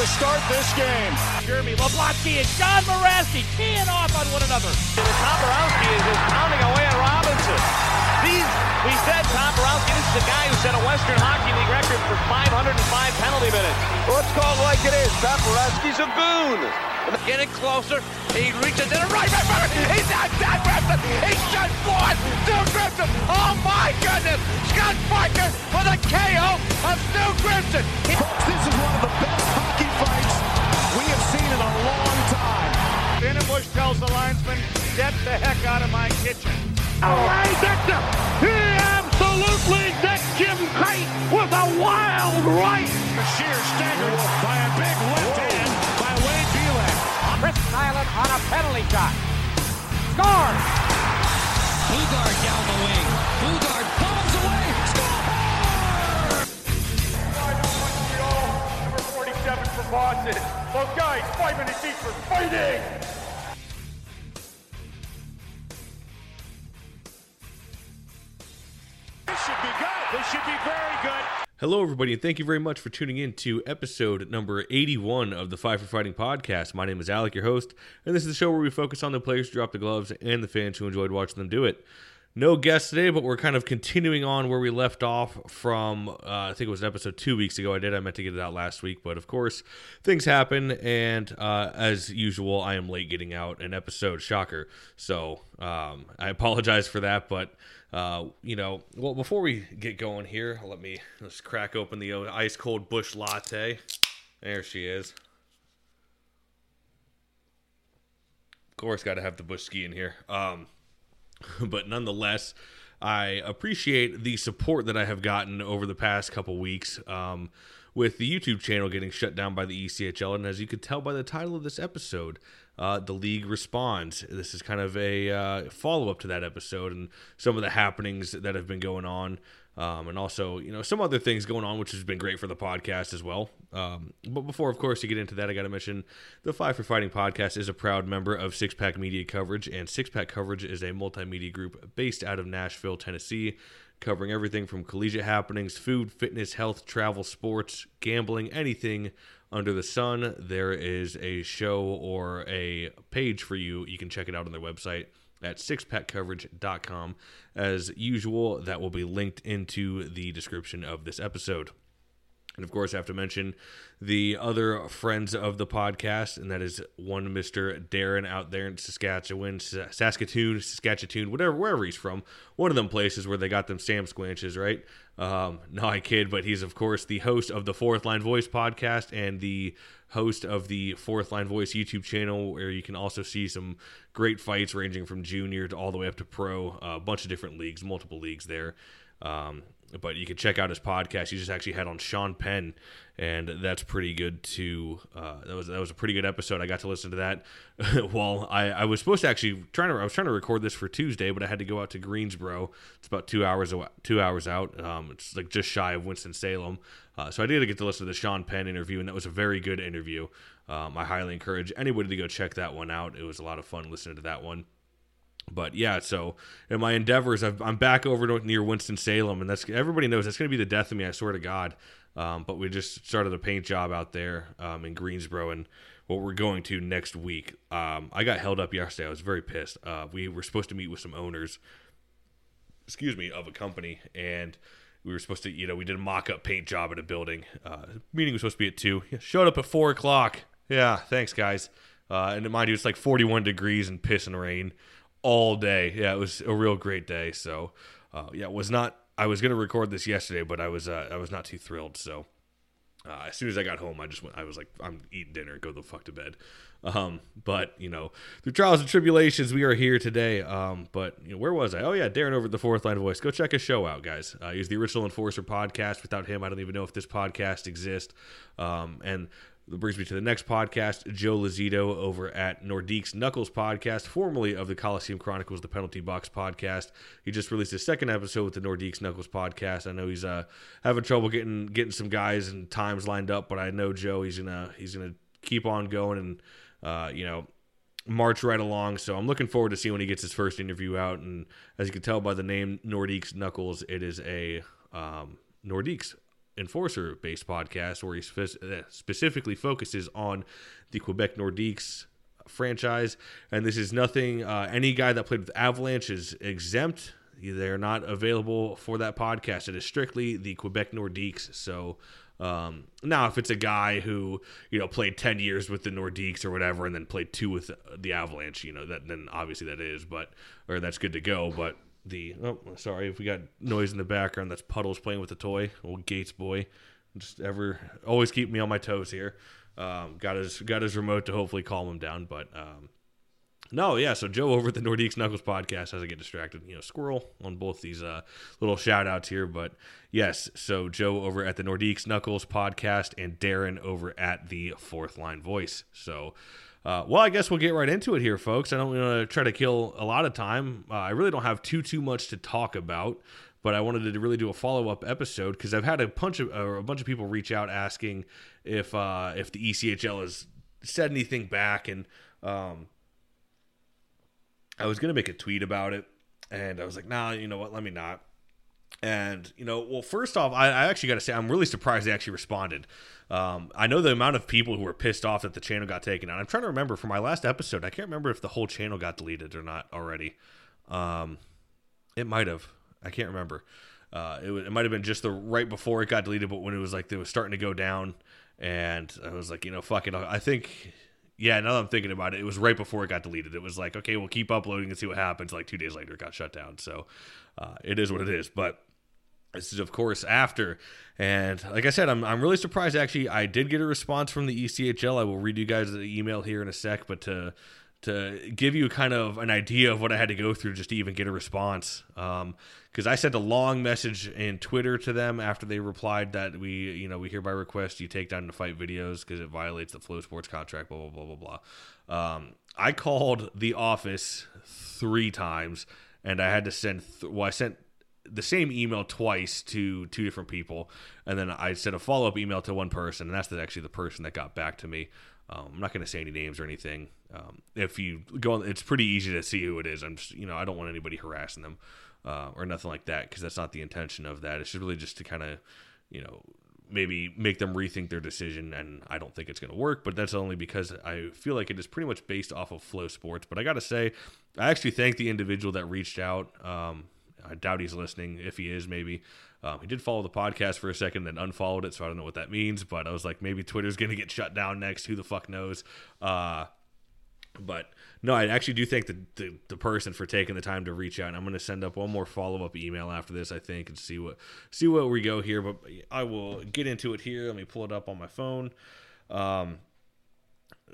To start this game. Jeremy Leblotsky and John Moraski teeing off on one another. Toporowski is just pounding away at Robinson. These, we said Toporowski, this is the guy who set a Western Hockey League record for 505 penalty minutes. Let's call it like it is. Toporowski's a goon. Getting closer, he reaches in a right back. He's not Scott Gibson. He's just one. Stu Gibson. Oh my goodness. Scott Parker for the KO of Stu Gibson. Folks, this is one of the best hockey fights we have seen in a long time. Bush tells the linesman, get the heck out of my kitchen. Ray Dixon, he absolutely decked Jim Kite with a wild right. Sheer staggered by a big left hand by Wade Belak. Chris Nyland on a penalty shot. Score! Boogaard down the wing. Boogaard 47 for Those guys, five minutes each for fighting. This should be good. This should be very good. Hello, everybody, and thank you very much for tuning in to episode number 81 of the Five for Fighting podcast. My name is Alec, your host, and this is the show where we focus on the players who drop the gloves and the fans who enjoyed watching them do it. No guest today, but we're kind of continuing on where we left off from, uh, I think it was an episode two weeks ago. I did, I meant to get it out last week, but of course, things happen, and uh, as usual, I am late getting out an episode. Shocker. So um, I apologize for that, but uh, you know, well, before we get going here, let me let's crack open the ice cold bush latte. There she is. Of course, got to have the bush ski in here. Um, but nonetheless, I appreciate the support that I have gotten over the past couple weeks. Um, with the YouTube channel getting shut down by the ECHL, and as you could tell by the title of this episode, uh, the league responds. This is kind of a uh, follow up to that episode and some of the happenings that have been going on, um, and also you know some other things going on, which has been great for the podcast as well. Um, but before, of course, you get into that, I got to mention the Five for Fighting podcast is a proud member of Six Pack Media Coverage, and Six Pack Coverage is a multimedia group based out of Nashville, Tennessee covering everything from collegiate happenings, food, fitness, health, travel, sports, gambling, anything under the sun. There is a show or a page for you. You can check it out on their website at sixpackcoverage.com. As usual, that will be linked into the description of this episode. And of course, I have to mention the other friends of the podcast, and that is one Mr. Darren out there in Saskatchewan, Saskatoon, Saskatchewan, whatever, wherever he's from. One of them places where they got them Sam Squanches, right? Um, no, I kid, but he's of course the host of the Fourth Line Voice podcast and the host of the Fourth Line Voice YouTube channel, where you can also see some great fights ranging from junior to all the way up to pro, a bunch of different leagues, multiple leagues there. Um, but you can check out his podcast. He just actually had on Sean Penn, and that's pretty good too. Uh, that was that was a pretty good episode. I got to listen to that while I, I was supposed to actually trying to I was trying to record this for Tuesday, but I had to go out to Greensboro. It's about two hours two hours out. Um, it's like just shy of Winston Salem. Uh, so I did get to listen to the Sean Penn interview, and that was a very good interview. Um, I highly encourage anybody to go check that one out. It was a lot of fun listening to that one but yeah, so in my endeavors, i am back over near Winston Salem, and that's everybody knows that's going to be the death of me. I swear to God. Um, but we just started a paint job out there um, in Greensboro, and what we're going to next week. Um, I got held up yesterday. I was very pissed. Uh, we were supposed to meet with some owners, excuse me, of a company, and we were supposed to, you know, we did a mock-up paint job at a building. Uh, meeting was supposed to be at two. Showed up at four o'clock. Yeah, thanks guys. Uh, and mind you, it's like 41 degrees and piss and rain all day. Yeah, it was a real great day. So, uh, yeah, it was not. I was gonna record this yesterday, but I was uh, I was not too thrilled. So, uh, as soon as I got home, I just went. I was like, I'm eating dinner. Go the fuck to bed. Um, but you know, through trials and tribulations, we are here today. Um, but you know, where was I? Oh yeah, Darren over at the Fourth Line Voice. Go check his show out, guys. Uh, he's the original Enforcer podcast. Without him, I don't even know if this podcast exists. Um, and that brings me to the next podcast, Joe Lazito over at Nordiques Knuckles podcast, formerly of the Coliseum Chronicles, the Penalty Box podcast. He just released his second episode with the Nordiques Knuckles podcast. I know he's uh, having trouble getting getting some guys and times lined up, but I know Joe. He's gonna he's gonna keep on going and uh, you know march right along. So I'm looking forward to seeing when he gets his first interview out. And as you can tell by the name Nordiques Knuckles, it is a um, Nordiques enforcer based podcast where he spe- uh, specifically focuses on the Quebec Nordiques franchise. And this is nothing, uh, any guy that played with Avalanche is exempt. They're not available for that podcast. It is strictly the Quebec Nordiques. So um, now, if it's a guy who you know played ten years with the Nordiques or whatever, and then played two with the Avalanche, you know that then obviously that is, but or that's good to go. But the oh sorry if we got noise in the background, that's Puddles playing with a toy, old Gates boy. Just ever always keep me on my toes here. Um, got his got his remote to hopefully calm him down, but um, no, yeah. So Joe over at the Nordiques Knuckles podcast, as I get distracted, you know, squirrel on both these uh, little shout outs here. But yes, so Joe over at the Nordiques Knuckles podcast and Darren over at the Fourth Line Voice. So, uh, well, I guess we'll get right into it here, folks. I don't want to try to kill a lot of time. Uh, I really don't have too too much to talk about, but I wanted to really do a follow up episode because I've had a bunch of uh, a bunch of people reach out asking if uh, if the ECHL has said anything back and. Um, I was gonna make a tweet about it, and I was like, nah, you know what? Let me not. And you know, well, first off, I, I actually got to say I'm really surprised they actually responded. Um, I know the amount of people who were pissed off that the channel got taken out. I'm trying to remember for my last episode. I can't remember if the whole channel got deleted or not already. Um, it might have. I can't remember. Uh, it, it might have been just the right before it got deleted, but when it was like it was starting to go down, and I was like, you know, fuck it. I think yeah, now that I'm thinking about it, it was right before it got deleted. It was like, okay, we'll keep uploading and see what happens. Like two days later, it got shut down. So uh, it is what it is. But this is, of course, after. And like I said, I'm, I'm really surprised. Actually, I did get a response from the ECHL. I will read you guys the email here in a sec. But to to give you kind of an idea of what I had to go through just to even get a response. Because um, I sent a long message in Twitter to them after they replied that we, you know, we hereby request you take down the fight videos because it violates the FloSports contract, blah, blah, blah, blah, blah. Um, I called the office three times and I had to send, th- well, I sent the same email twice to two different people. And then I sent a follow up email to one person. And that's the, actually the person that got back to me. Um, I'm not going to say any names or anything. Um, if you go, on, it's pretty easy to see who it is. I'm just, you know, I don't want anybody harassing them uh, or nothing like that because that's not the intention of that. It's just really just to kind of, you know, maybe make them rethink their decision. And I don't think it's going to work, but that's only because I feel like it is pretty much based off of FloSports. But I got to say, I actually thank the individual that reached out. Um, I doubt he's listening. If he is, maybe. Um, he did follow the podcast for a second, then unfollowed it, so I don't know what that means. But I was like, maybe Twitter's going to get shut down next. Who the fuck knows? Uh, but no, I actually do thank the, the, the person for taking the time to reach out. And I'm going to send up one more follow up email after this, I think, and see what see where we go here. But I will get into it here. Let me pull it up on my phone. Um,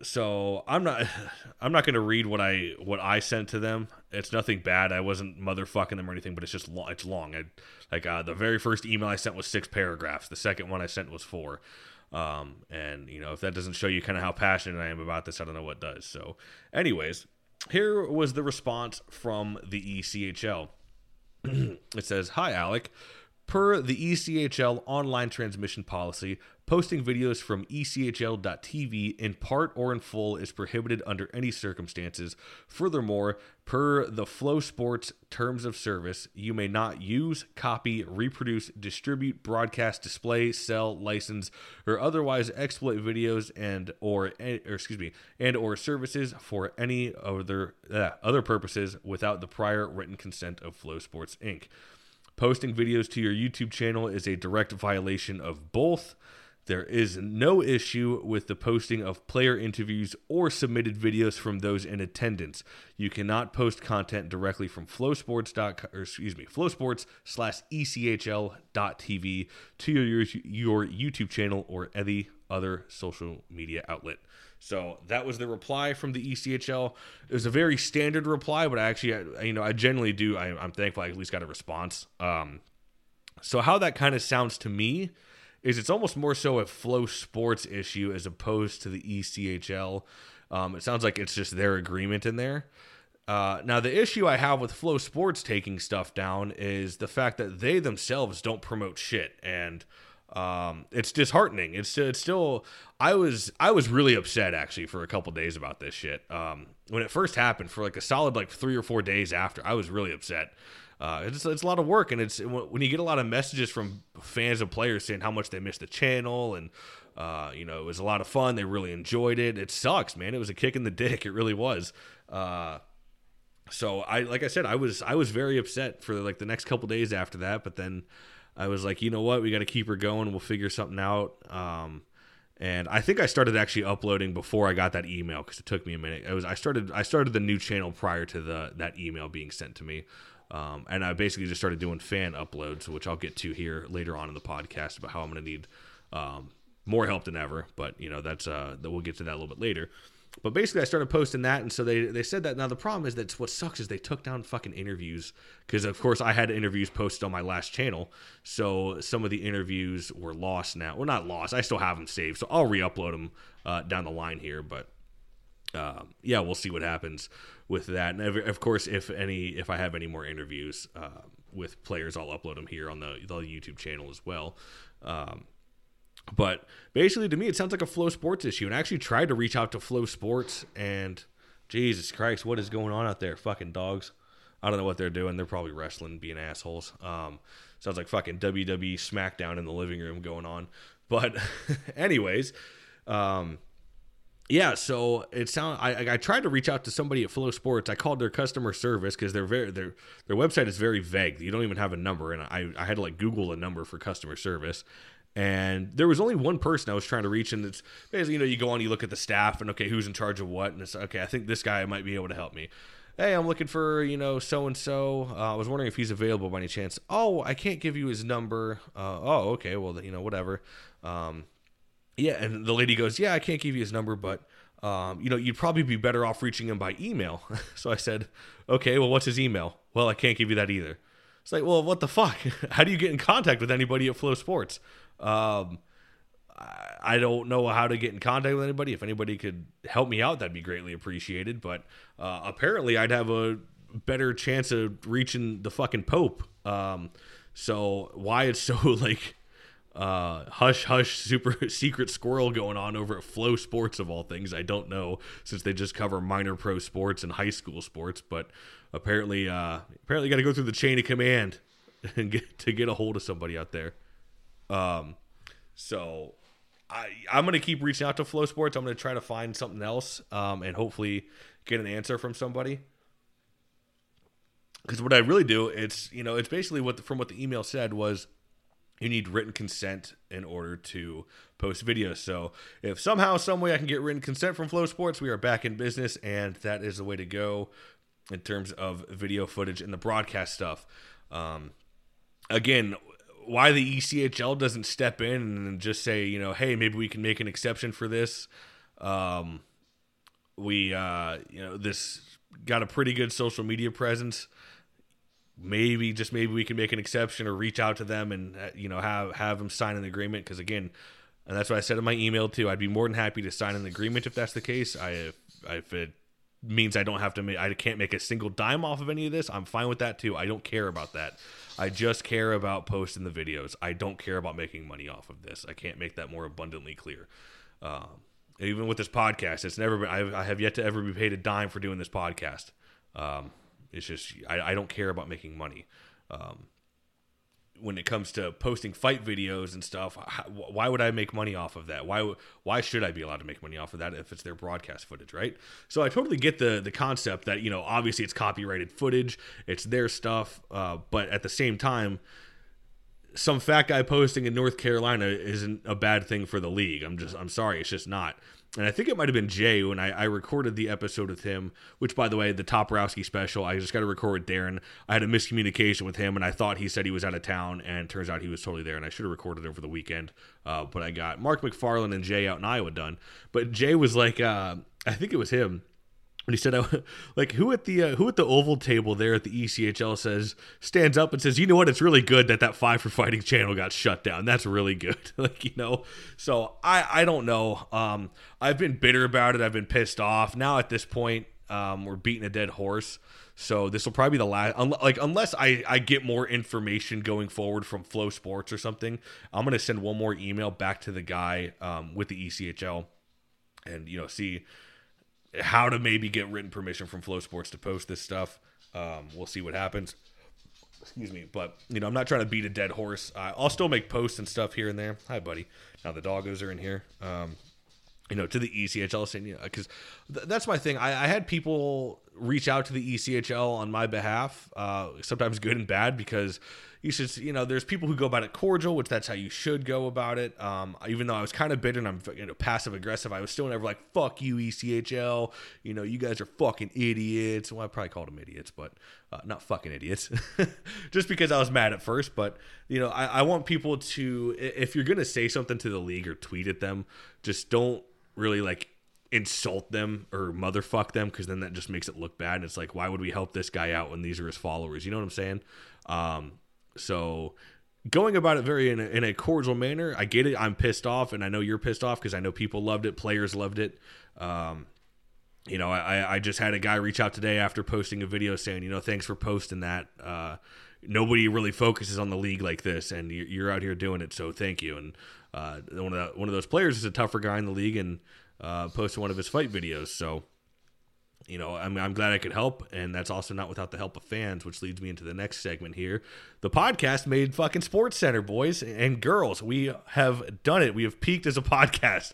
so I'm not I'm not going to read what I what I sent to them. It's nothing bad. I wasn't motherfucking them or anything, but it's just long, it's long. I, like uh, the very first email I sent was six paragraphs. The second one I sent was four. Um, and you know, if that doesn't show you kind of how passionate I am about this, I don't know what does. So, anyways, here was the response from the ECHL. it says, "Hi, Alec. Per the ECHL online transmission policy, posting videos from ECHL.tv in part or in full is prohibited under any circumstances. Furthermore, per the FloSports terms of service, you may not use, copy, reproduce, distribute, broadcast, display, sell, license, or otherwise exploit videos and or, or excuse me and or services for any other uh, other purposes without the prior written consent of FloSports Inc." Posting videos to your YouTube channel is a direct violation of both. There is no issue with the posting of player interviews or submitted videos from those in attendance. You cannot post content directly from FloSports. Or excuse me, FloSports slash ECHL.tv to your, your YouTube channel or any other social media outlet. So that was the reply from the ECHL. It was a very standard reply, but I actually, you know, I generally do. I, am thankful I at least got a response. Um, so how that kind of sounds to me is it's almost more so a FloSports issue as opposed to the ECHL. Um, it sounds like it's just their agreement in there. Uh, now, the issue I have with FloSports taking stuff down is the fact that they themselves don't promote shit. And um, it's disheartening. It's it's still. I was I was really upset actually for a couple days about this shit. Um, when it first happened, for like a solid like three or four days after, I was really upset. Uh, it's it's a lot of work, and it's when you get a lot of messages from fans and players saying how much they miss the channel, and uh, you know it was a lot of fun. They really enjoyed it. It sucks, man. It was a kick in the dick. It really was. Uh, so I like I said, I was I was very upset for like the next couple days after that, but then I was like, you know what, we got to keep her going. We'll figure something out. Um, and I think I started actually uploading before I got that email because it took me a minute. It was I started I started the new channel prior to the that email being sent to me. Um, and I basically just started doing fan uploads, which I'll get to here later on in the podcast about how I'm going to need um, more help than ever. But you know, that's uh, that we'll get to that a little bit later. But basically, I started posting that, and so they they said that. Now the problem is that what sucks is they took down fucking interviews because of course I had interviews posted on my last channel, so some of the interviews were lost now. Well, not lost. I still have them saved, so I'll re-upload them uh, down the line here. But uh, yeah, we'll see what happens with that. And of course, if any, if I have any more interviews uh, with players, I'll upload them here on the, the YouTube channel as well. Um, but basically, to me, it sounds like a FloSports issue. And I actually tried to reach out to FloSports, and Jesus Christ, what is going on out there? Fucking dogs. I don't know what they're doing. They're probably wrestling, being assholes. Um, sounds like fucking WWE SmackDown in the living room going on. But, anyways, um, yeah, so it sound I, I tried to reach out to somebody at FloSports. I called their customer service because they're very their their website is very vague. You don't even have a number, and I I had to like Google a number for customer service. And there was only one person I was trying to reach, and it's basically you know you go on, you look at the staff, and okay, who's in charge of what, and it's okay. I think this guy might be able to help me. Hey, I'm looking for you know so and so. I was wondering if he's available by any chance. Oh, I can't give you his number. Uh, oh, okay, well you know whatever. Um, yeah, and the lady goes, "Yeah, I can't give you his number, but um, you know, you'd probably be better off reaching him by email." so I said, "Okay, well, what's his email?" Well, I can't give you that either. It's like, well, what the fuck? How do you get in contact with anybody at FloSports? Um, I don't know how to get in contact with anybody. If anybody could help me out, that'd be greatly appreciated. But uh, apparently, I'd have a better chance of reaching the fucking Pope. Um, so why it's so like uh, hush hush super secret squirrel going on over at FloSports of all things. I don't know since they just cover minor pro sports and high school sports, but apparently uh, apparently got to go through the chain of command and get to get a hold of somebody out there. Um, so I I'm gonna keep reaching out to FloSports. I'm gonna try to find something else um, and hopefully get an answer from somebody. Because what I really do, it's you know, it's basically what the, from what the email said was you need written consent in order to post videos. So if somehow, some way I can get written consent from FloSports, we are back in business, and that is the way to go in terms of video footage and the broadcast stuff. Um, again, why the ECHL doesn't step in and just say, you know, hey, maybe we can make an exception for this. Um, we, uh, you know, this got a pretty good social media presence. Maybe just maybe we can make an exception or reach out to them and uh, you know have have them sign an agreement. Because again and that's what I said in my email too I'd be more than happy to sign an agreement if that's the case. I if, if it means I don't have to make I can't make a single dime off of any of this. I'm fine with that too. I don't care about that. I just care about posting the videos. I don't care about making money off of this. I can't make that more abundantly clear. Um, even with this podcast it's never been I, I have yet to ever be paid a dime for doing this podcast. Um, it's just I, I don't care about making money. Um, when it comes to posting fight videos and stuff, why would I make money off of that? Why why should I be allowed to make money off of that if it's their broadcast footage, right? So I totally get the the concept that you know obviously it's copyrighted footage, it's their stuff, uh, but at the same time, some fat guy posting in North Carolina isn't a bad thing for the league. I'm just I'm sorry, it's just not and I think it might have been Jay when I, I, recorded the episode with him, which, by the way, the Toporowski special, I just got to record with Darren. I had a miscommunication with him, and I thought he said he was out of town, and turns out he was totally there, and I should have recorded over the weekend. Uh, but I got Mark McFarland and Jay out in Iowa done. But Jay was like, uh, I think it was him and he said, like, who at the uh, who at the oval table there at the ECHL says stands up and says, you know what? It's really good that that Five for Fighting channel got shut down. That's really good. like, you know. So I I don't know. Um, I've been bitter about it. I've been pissed off. Now at this point, Um, we're beating a dead horse. So this will probably be the last. Un- like unless I I get more information going forward from FloSports or something, I'm gonna send one more email back to the guy um, with the ECHL, and you know see how to maybe get written permission from FloSports to post this stuff. Um, we'll see what happens. Excuse me, but you know I'm not trying to beat a dead horse. Uh, I'll still make posts and stuff here and there. Hi, buddy. Now the doggos are in here. Um, you know, to the ECHL saying, you know, because th- that's my thing. I, I, had people reach out to the ECHL on my behalf, uh, sometimes good and bad, because you should, you know, there's people who go about it cordial, which that's how you should go about it. Um, even though I was kind of bitter and I'm, you know, passive aggressive, I was still never like, fuck you, ECHL. You know, you guys are fucking idiots. Well, I probably called them idiots, but uh, not fucking idiots. Just because I was mad at first. But, you know, I, I want people to, if you're to say something to the league or tweet at them, just don't really like insult them or motherfuck them because then that just makes it look bad. And it's like, why would we help this guy out when these are his followers? You know what I'm saying? Um, so going about it very in a, in a cordial manner. I get it. I'm pissed off, and I know you're pissed off because I know people loved it, players loved it. Um, you know, I, I just had a guy reach out today after posting a video saying, you know, thanks for posting that. Uh, nobody really focuses on the league like this, and you're out here doing it, so thank you. And uh, one of the, one of those players is a tougher guy in the league and uh, posted one of his fight videos. So, you know, I'm, I'm glad I could help, and that's also not without the help of fans, which leads me into the next segment here. The podcast made fucking SportsCenter, boys and girls. We have done it. We have peaked as a podcast.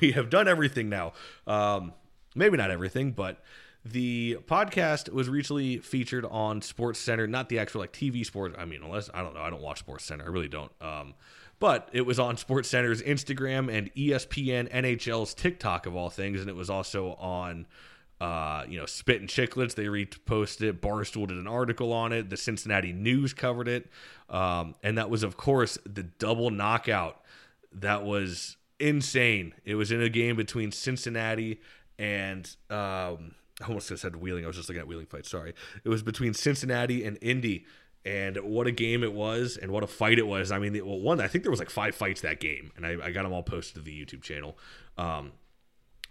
We have done everything now. Um, maybe not everything, but the podcast was recently featured on SportsCenter, not the actual like TV sports. I mean, unless I don't know, I don't watch SportsCenter. I really don't. Um, but it was on SportsCenter's Instagram and ESPN NHL's TikTok of all things, and it was also on. Uh, you know, Spittin' Chiclets, they reposted it. Barstool did an article on it. The Cincinnati News covered it. Um, and that was, of course, the double knockout. That was insane. It was in a game between Cincinnati and um, I almost said Wheeling. I was just looking at Wheeling fight. Sorry. It was between Cincinnati and Indy and what a game it was and what a fight it was i mean well, one i think there was like five fights that game and i, I got them all posted to the youtube channel um,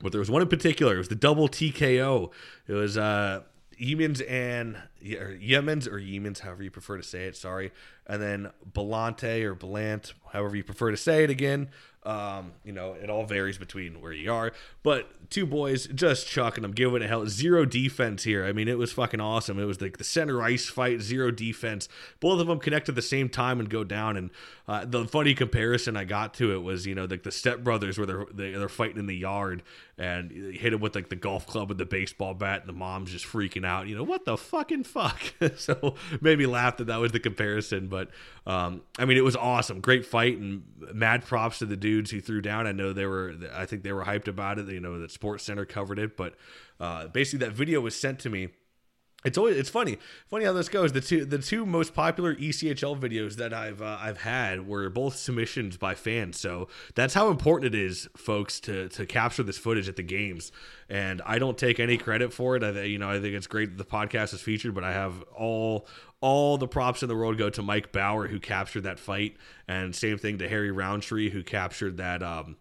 but there was one in particular. It was the double tko it was uh and Yemens or Yemens, however you prefer to say it. Sorry, and then Belante or Belant, however you prefer to say it again. Um, you know, it all varies between where you are. But two boys just chucking them, giving it hell. Zero defense here. I mean, it was fucking awesome. It was like the center ice fight, zero defense. Both of them connect at the same time and go down. And uh, the funny comparison I got to it was, you know, like the stepbrothers where they're they're fighting in the yard and hit him with like the golf club with the baseball bat, and the mom's just freaking out. You know, what the fucking fuck? so made me laugh that that was the comparison. But um, I mean, it was awesome, great fight, and mad props to the dudes who threw down. I know they were, I think they were hyped about it. You know, that SportsCenter covered it, but uh, basically that video was sent to me it's always it's funny, funny how this goes. The two the two most popular ECHL videos that I've uh, I've had were both submissions by fans. So that's how important it is, folks, to to capture this footage at the games. And I don't take any credit for it. I you know I think it's great that the podcast is featured, but I have all all the props in the world go to Mike Bower who captured that fight, and same thing to Harry Roundtree who captured that um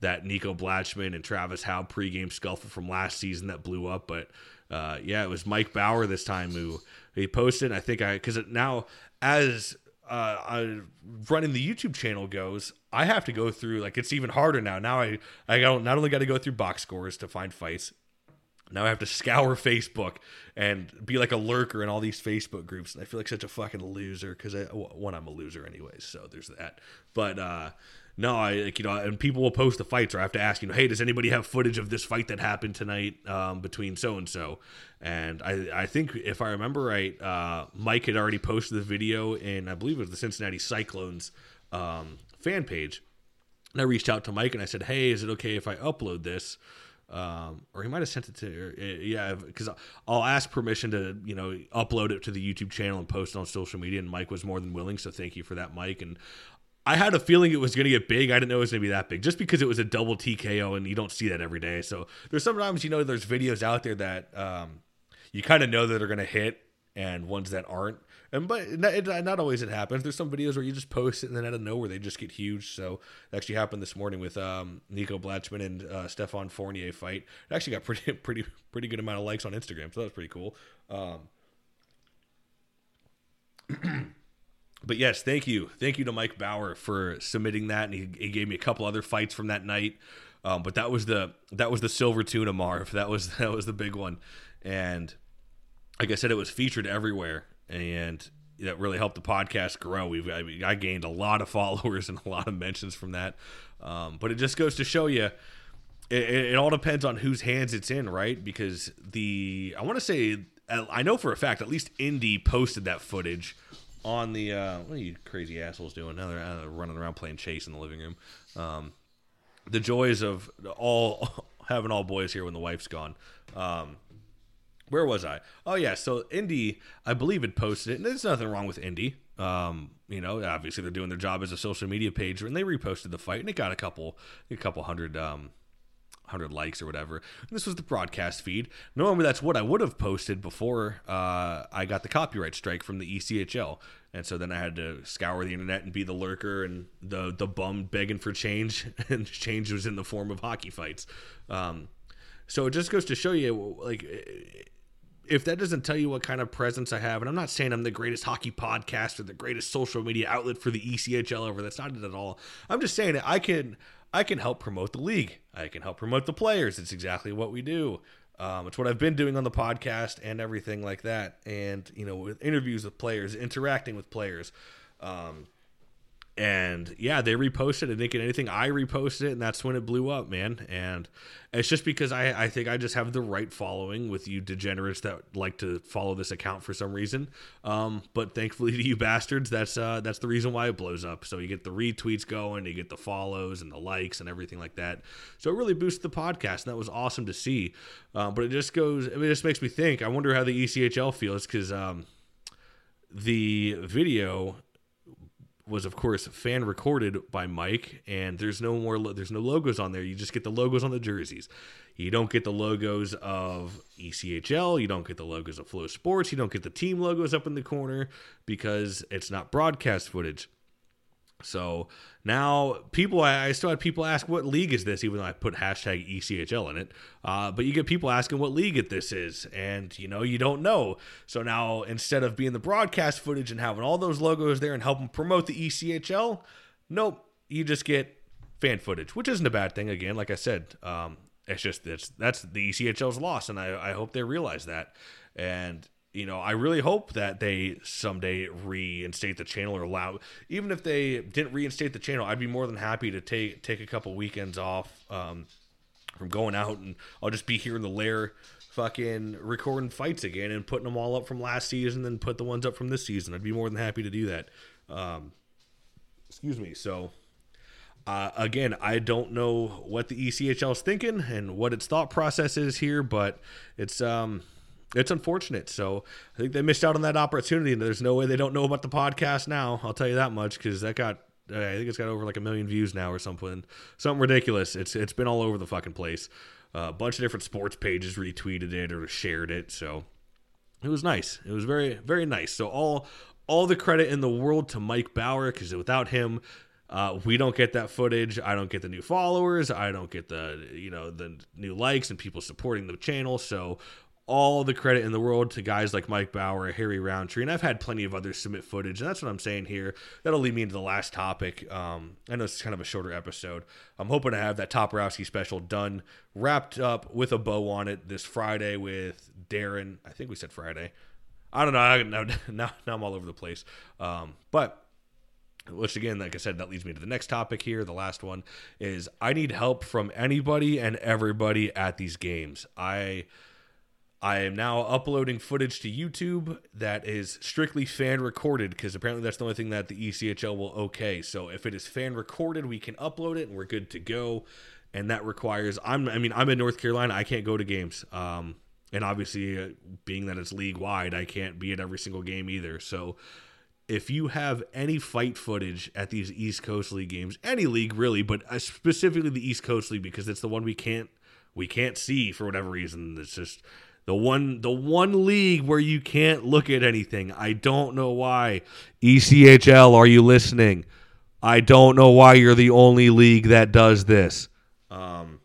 that Nico Blatchman and Travis Howe pregame scuffle from last season that blew up, but uh, yeah, it was Mike Bower this time who he posted. I think I because now as uh, I, running the YouTube channel goes, I have to go through like it's even harder now. Now I I don't not only got to go through box scores to find fights. Now I have to scour Facebook and be like a lurker in all these Facebook groups, and I feel like such a fucking loser because one I'm a loser anyways. So there's that. But uh, no, I like you know, and people will post the fights, or I have to ask, you know, hey, does anybody have footage of this fight that happened tonight um, between so and so? And I, I think if I remember right, uh, Mike had already posted the video in, I believe it was the Cincinnati Cyclones um, fan page. And I reached out to Mike and I said, hey, is it okay if I upload this? Um, or he might have sent it to, uh, yeah, because I'll ask permission to, you know, upload it to the YouTube channel and post it on social media. And Mike was more than willing, so thank you for that, Mike. And I had a feeling it was going to get big. I didn't know it was going to be that big just because it was a double TKO and you don't see that every day. So there's sometimes, you know, there's videos out there that um, you kind of know that are going to hit and ones that aren't. And but not, not always it happens. There's some videos where you just post it and then out of nowhere they just get huge. So it actually happened this morning with um, Nico Blatchman and uh, Stefan Fournier fight. It actually got pretty pretty pretty good amount of likes on Instagram, so that was pretty cool. Um, but yes, thank you, thank you to Mike Bower for submitting that, and he, he gave me a couple other fights from that night. Um, but that was the that was the silver tuna Marv. That was that was the big one, and like I said, it was featured everywhere, and that really helped the podcast grow. We've I, I gained a lot of followers and a lot of mentions from that. Um, but it just goes to show you, it, it, all depends on whose hands it's in, right? Because the I want to say I know for a fact at least Indy posted that footage on the uh, what are you crazy assholes doing? Now they're uh, running around playing chase in the living room. Um, the joys of all having all boys here when the wife's gone. Um, where was I? Oh yeah, so Indy, I believe had posted it, and there's nothing wrong with Indy. Um, you know, obviously they're doing their job as a social media page, and they reposted the fight, and it got a couple, a couple hundred, um, hundred likes or whatever. And this was the broadcast feed. Normally, that's what I would have posted before uh, I got the copyright strike from the ECHL, and so then I had to scour the internet and be the lurker and the the bum begging for change, and change was in the form of hockey fights. Um, so it just goes to show you, like if that doesn't tell you what kind of presence I have, and I'm not saying I'm the greatest hockey podcast or the greatest social media outlet for the ECHL ever, that's not it at all. I'm just saying that I can I can help promote the league. I can help promote the players. It's exactly what we do. Um, it's what I've been doing on the podcast and everything like that. And you know, with interviews with players, interacting with players. Um, and yeah, they reposted it. Get anything. I reposted it, and that's when it blew up, man. And it's just because I, I think I just have the right following with you degenerates that like to follow this account for some reason. Um, but thankfully to you bastards, that's uh, that's the reason why it blows up. So you get the retweets going, you get the follows and the likes and everything like that. So it really boosted the podcast, and that was awesome to see. Um, but it just goes, it just makes me think. I wonder how the ECHL feels because um, the video was of course fan recorded by Mike and there's no more there's no logos on there. You just get the logos on the jerseys. You don't get the logos of ECHL you don't get the logos of FloSports. You don't get the team logos up in the corner because it's not broadcast footage so now people, I still had people ask, what league is this? Even though I put hashtag ECHL in it. Uh, but you get people asking what league it this is. And, you know, you don't know. So now instead of being the broadcast footage and having all those logos there and helping promote the ECHL, nope, you just get fan footage, which isn't a bad thing. Again, like I said, um, it's just that's that's the ECHL's loss, and I, I hope they realize that. And you know, I really hope that they someday reinstate the channel or allow, even if they didn't reinstate the channel, I'd be more than happy to take take a couple weekends off um, from going out, and I'll just be here in the lair, fucking recording fights again and putting them all up from last season, and then put the ones up from this season. I'd be more than happy to do that. Um, excuse me. So. Uh, again, I don't know what the ECHL is thinking and what its thought process is here, but it's um, it's unfortunate. So I think they missed out on that opportunity, and there's no way they don't know about the podcast now. I'll tell you that much because that got I think it's got over like a million views now or something, something ridiculous. It's it's been all over the fucking place. Uh, a bunch of different sports pages retweeted it or shared it, so it was nice. It was very very nice. So all all the credit in the world to Mike Bower because without him. Uh, we don't get that footage. I don't get the new followers. I don't get the you know the new likes and people supporting the channel. So all the credit in the world to guys like Mike Bower, Harry Roundtree, and I've had plenty of others submit footage, and that's what I'm saying here. That'll lead me into the last topic. Um, I know it's kind of a shorter episode. I'm hoping to have that Toporowski special done, wrapped up with a bow on it this Friday with Darren. I think we said Friday. I don't know. I, now, now, now I'm all over the place. Um, but which again like i said that leads me to the next topic here the last one is i need help from anybody and everybody at these games i I am now uploading footage to YouTube that is strictly fan recorded because apparently that's the only thing that the ECHL will okay. So if it is fan recorded, we can upload it and we're good to go. And that requires I'm I mean I'm in North Carolina, I can't go to games. Um, and obviously uh, being that it's league wide, I can't be at every single game either. So if you have any fight footage at these East Coast League games, any league really, but uh, specifically the East Coast League because it's the one we can't we can't see for whatever reason. It's just The one the one league where you can't look at anything. I don't know why. ECHL, are you listening? I don't know why you're the only league that does this. Um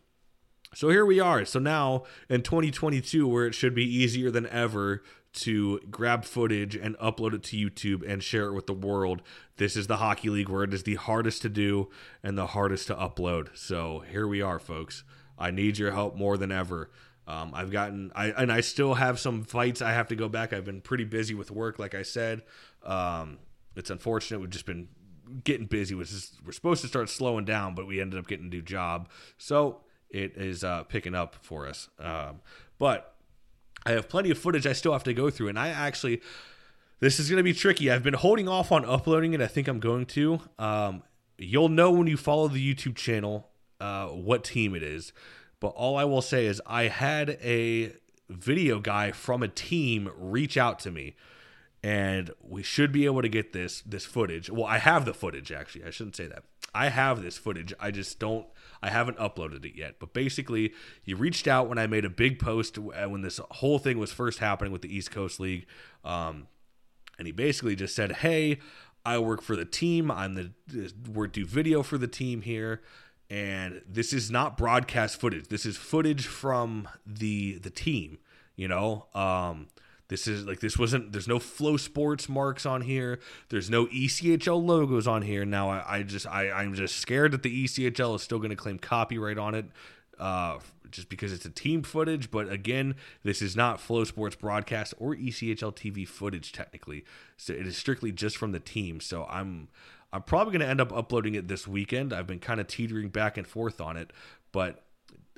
so here we are. So now in 2022 where it should be easier than ever to grab footage and upload it to YouTube and share it with the world. This is the hockey league where it is the hardest to do and the hardest to upload. So here we are, folks. I need your help more than ever. Um, I've gotten, I and I still have some fights. I have to go back. I've been pretty busy with work, like I said. Um, it's unfortunate. We've just been getting busy. We're supposed to start slowing down, but we ended up getting a new job, so it is uh, picking up for us. Um, but I have plenty of footage I still have to go through, and I actually, this is going to be tricky. I've been holding off on uploading it. I think I'm going to. Um, you'll know when you follow the YouTube channel uh, what team it is, but all I will say is I had a video guy from a team reach out to me, and we should be able to get this this footage. Well, I have the footage actually. I shouldn't say that. I have this footage. I just don't I haven't uploaded it yet. But basically, he reached out when I made a big post when this whole thing was first happening with the East Coast League. Um, and he basically just said, Hey, I work for the team. I'm the, we do video for the team here. And this is not broadcast footage. This is footage from the the team, you know. Um, this is like this wasn't. There's no FloSports marks on here. There's no ECHL logos on here. Now I, I just I I'm just scared that the ECHL is still going to claim copyright on it, uh, just because it's a team footage. But again, this is not FloSports broadcast or ECHL TV footage technically. So it is strictly just from the team. So I'm I'm probably going to end up uploading it this weekend. I've been kind of teetering back and forth on it, but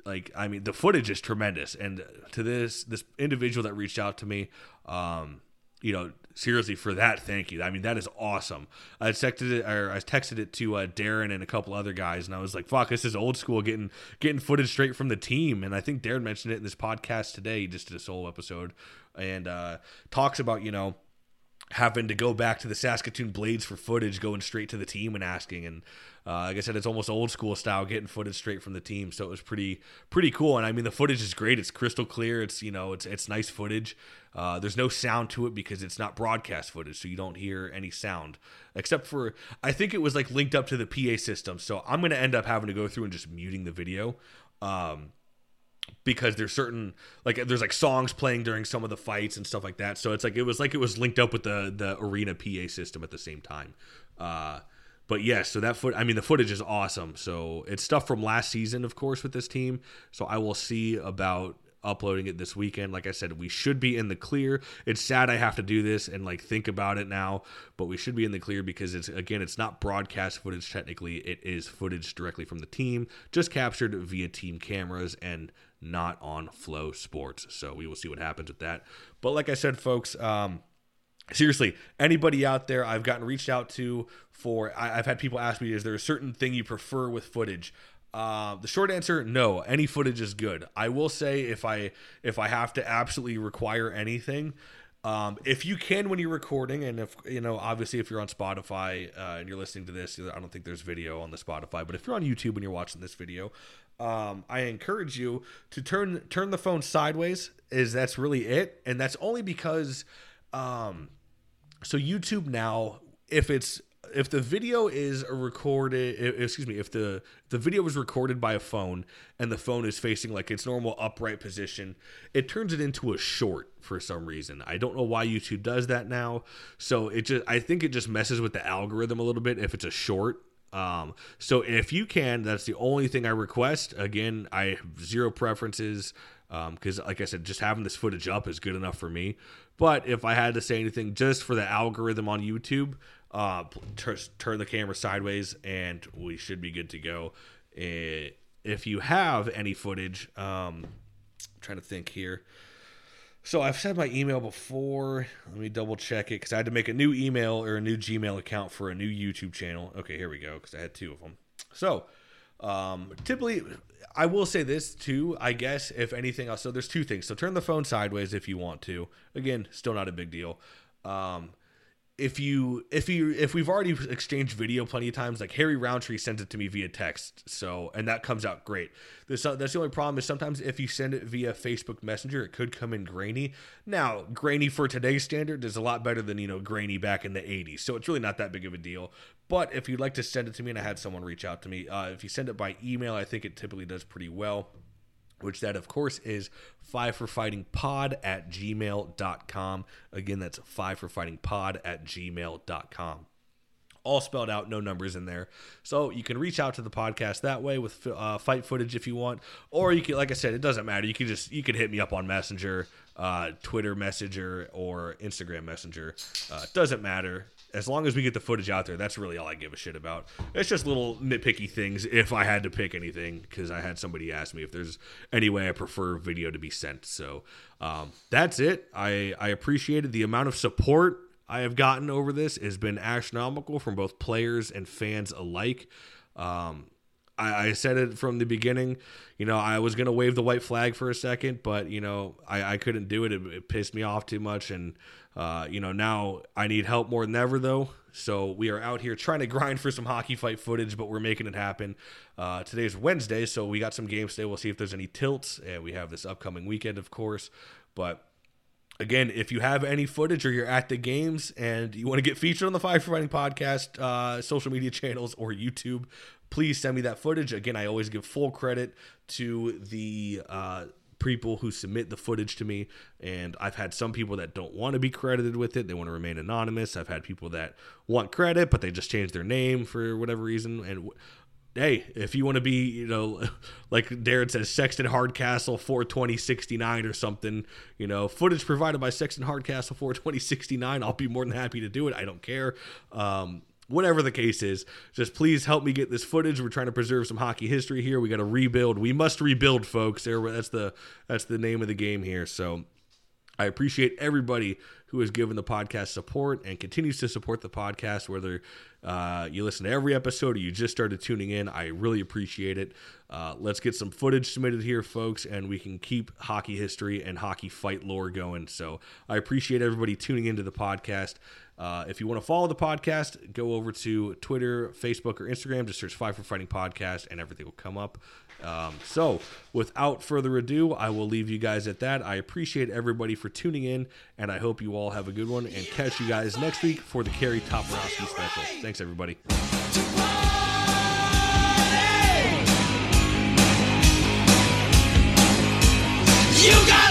like i mean the footage is tremendous. And to this this individual that reached out to me um you know seriously for that thank you. I mean that is awesome. I texted it or i texted it to uh, darren and a couple other guys and i was like fuck this is old school getting getting footage straight from the team. And i think darren mentioned it in this podcast today. He just did a solo episode and uh talks about you know having to go back to the Saskatoon Blades for footage, going straight to the team and asking. And uh, like I said, it's almost old school style, getting footage straight from the team. So it was pretty pretty cool. And I mean, the footage is great. It's crystal clear. It's you know, it's it's nice footage. Uh, there's no sound to it because it's not broadcast footage, so you don't hear any sound except for I think it was like linked up to the PA system. So I'm gonna end up having to go through and just muting the video. Um, because there's certain like there's like songs playing during some of the fights and stuff like that. So it's like it was like it was linked up with the the arena PA system at the same time. Uh, but yes, so that foot I mean the footage is awesome. So it's stuff from last season, of course, with this team. So I will see about uploading it this weekend. Like I said, we should be in the clear. It's sad I have to do this and like think about it now, but we should be in the clear because it's again, it's not broadcast footage technically. It is footage directly from the team, just captured via team cameras and not on FloSports. So we will see what happens with that. But like I said, folks, um, seriously, anybody out there I've gotten reached out to for, I, have had people ask me, is there a certain thing you prefer with footage? Uh, the short answer, no. Any footage is good. I will say if I if I have to absolutely require anything, um, if you can when you're recording, and if you know, obviously, if you're on Spotify uh, and you're listening to this, I don't think there's video on the Spotify, but if you're on YouTube and you're watching this video, um, I encourage you to turn turn the phone sideways. Is that's really it, and that's only because, um, so YouTube now, if it's if the video is recorded, excuse me, if the the video was recorded by a phone and the phone is facing like its normal upright position, it turns it into a short for some reason. I don't know why YouTube does that now. So it just I think it just messes with the algorithm a little bit if it's a short um, so if you can, that's the only thing I request. Again, I have zero preferences Um, because, um, like I said, just having this footage up is good enough for me. But if I had to say anything, just for the algorithm on YouTube, uh, t- turn the camera sideways and we should be good to go. If you have any footage, um, I'm trying to think here. So I've said my email before. Let me double check it because I had to make a new email or a new Gmail account for a new YouTube channel. Okay, here we go because I had two of them. So um, typically, I will say this too. I guess if anything else, so there's two things. So turn the phone sideways if you want to. Again, still not a big deal. Um, if you if you if we've already exchanged video plenty of times like harry roundtree sends it to me via text so and that comes out great. This, that's the only problem is sometimes if you send it via facebook messenger it could come in grainy. Now grainy for today's standard is a lot better than you know grainy back in the 80s so it's really not that big of a deal. But if you'd like to send it to me and i had someone reach out to me uh, if you send it by email i think it typically does pretty well which that of course is five for fighting pod at gmail.com again that's five for fighting pod at gmail.com all spelled out no numbers in there. So you can reach out to the podcast that way with uh, fight footage if you want. Or you can like i said it doesn't matter. You can just you can hit me up on messenger uh, twitter messenger or instagram messenger. Uh, doesn't matter as long as we get the footage out there, that's really all I give a shit about. It's just little nitpicky things if I had to pick anything, because I had somebody ask me if there's any way I prefer video to be sent. So um, that's it. I, I appreciated the amount of support I have gotten over this has been astronomical from both players and fans alike. Um, I, I, said it from the beginning. You know, I was gonna wave the white flag for a second, but you know, I, I couldn't do it. it. it. pissed me off too much, and uh, you know, now I need help more than ever, though. So we are out here trying to grind for some hockey fight footage, but we're making it happen. Uh, today's Wednesday, so we got some games today. We'll see if there's any tilts, and we have this upcoming weekend, of course. But again, if you have any footage or you're at the games and you want to get featured on the for Fighting podcast, uh, social media channels, or YouTube, please send me that footage. Again, I always give full credit to the uh, people who submit the footage to me and i've had some people that don't want to be credited with it they want to remain anonymous. I've had people that want credit but they just change their name for whatever reason and hey if you want to be you know like darren says sexton hardcastle 42069 or something you know footage provided by sexton hardcastle 42069 i'll be more than happy to do it i don't care. Um, whatever the case is, just please help me get this footage. We're trying to preserve some hockey history here. We got to rebuild. We must rebuild, folks. That's the that's the name of the game here. So I appreciate everybody who has given the podcast support and continues to support the podcast, whether uh, you listen to every episode or you just started tuning in. I really appreciate it. Uh, let's get some footage submitted here, folks, and we can keep hockey history and hockey fight lore going. So I appreciate everybody tuning into the podcast. Uh, if you want to follow the podcast, go over to Twitter, Facebook, or Instagram. Just search Five for Fighting Podcast, and everything will come up. Um, so, without further ado, I will leave you guys at that. I appreciate everybody for tuning in, and I hope you all have a good one. And catch you guys next week for the Kerry Toporowski special. Thanks, everybody. You got